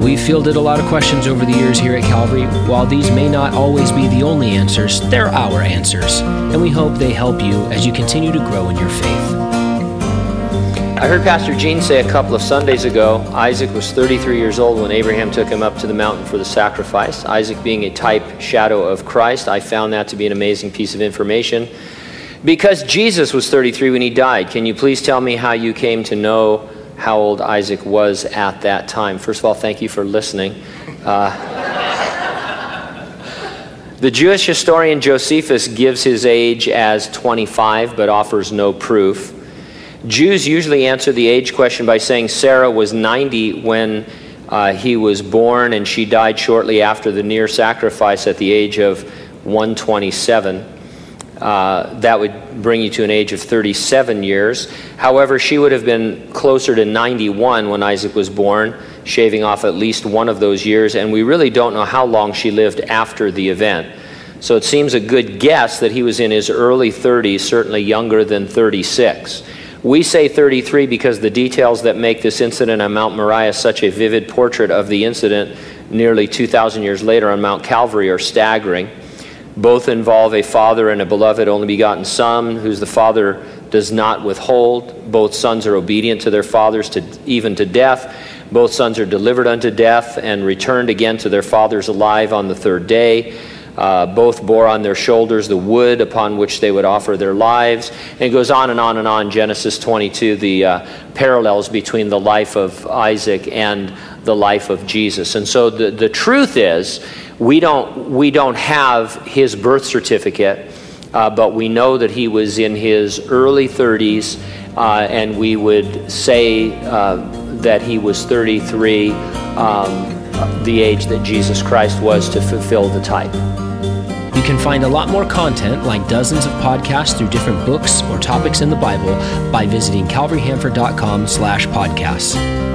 We've fielded a lot of questions over the years here at Calvary. While these may not always be the only answers, they're our answers, and we hope they help you as you continue to grow in your faith. I heard Pastor Gene say a couple of Sundays ago Isaac was 33 years old when Abraham took him up to the mountain for the sacrifice. Isaac being a type shadow of Christ, I found that to be an amazing piece of information. Because Jesus was 33 when he died, can you please tell me how you came to know how old Isaac was at that time? First of all, thank you for listening. Uh, the Jewish historian Josephus gives his age as 25 but offers no proof. Jews usually answer the age question by saying Sarah was 90 when uh, he was born and she died shortly after the near sacrifice at the age of 127. Uh, that would bring you to an age of 37 years. However, she would have been closer to 91 when Isaac was born, shaving off at least one of those years, and we really don't know how long she lived after the event. So it seems a good guess that he was in his early 30s, certainly younger than 36. We say 33 because the details that make this incident on Mount Moriah such a vivid portrait of the incident nearly 2,000 years later on Mount Calvary are staggering. Both involve a father and a beloved only begotten son, whose the father does not withhold. Both sons are obedient to their fathers, to, even to death. Both sons are delivered unto death and returned again to their fathers alive on the third day. Uh, both bore on their shoulders the wood upon which they would offer their lives. And it goes on and on and on. Genesis 22, the uh, parallels between the life of Isaac and the life of Jesus. And so the, the truth is, we don't, we don't have his birth certificate, uh, but we know that he was in his early 30s, uh, and we would say uh, that he was 33, um, the age that Jesus Christ was to fulfill the type. You can find a lot more content, like dozens of podcasts through different books or topics in the Bible, by visiting calvaryhanford.com slash podcasts.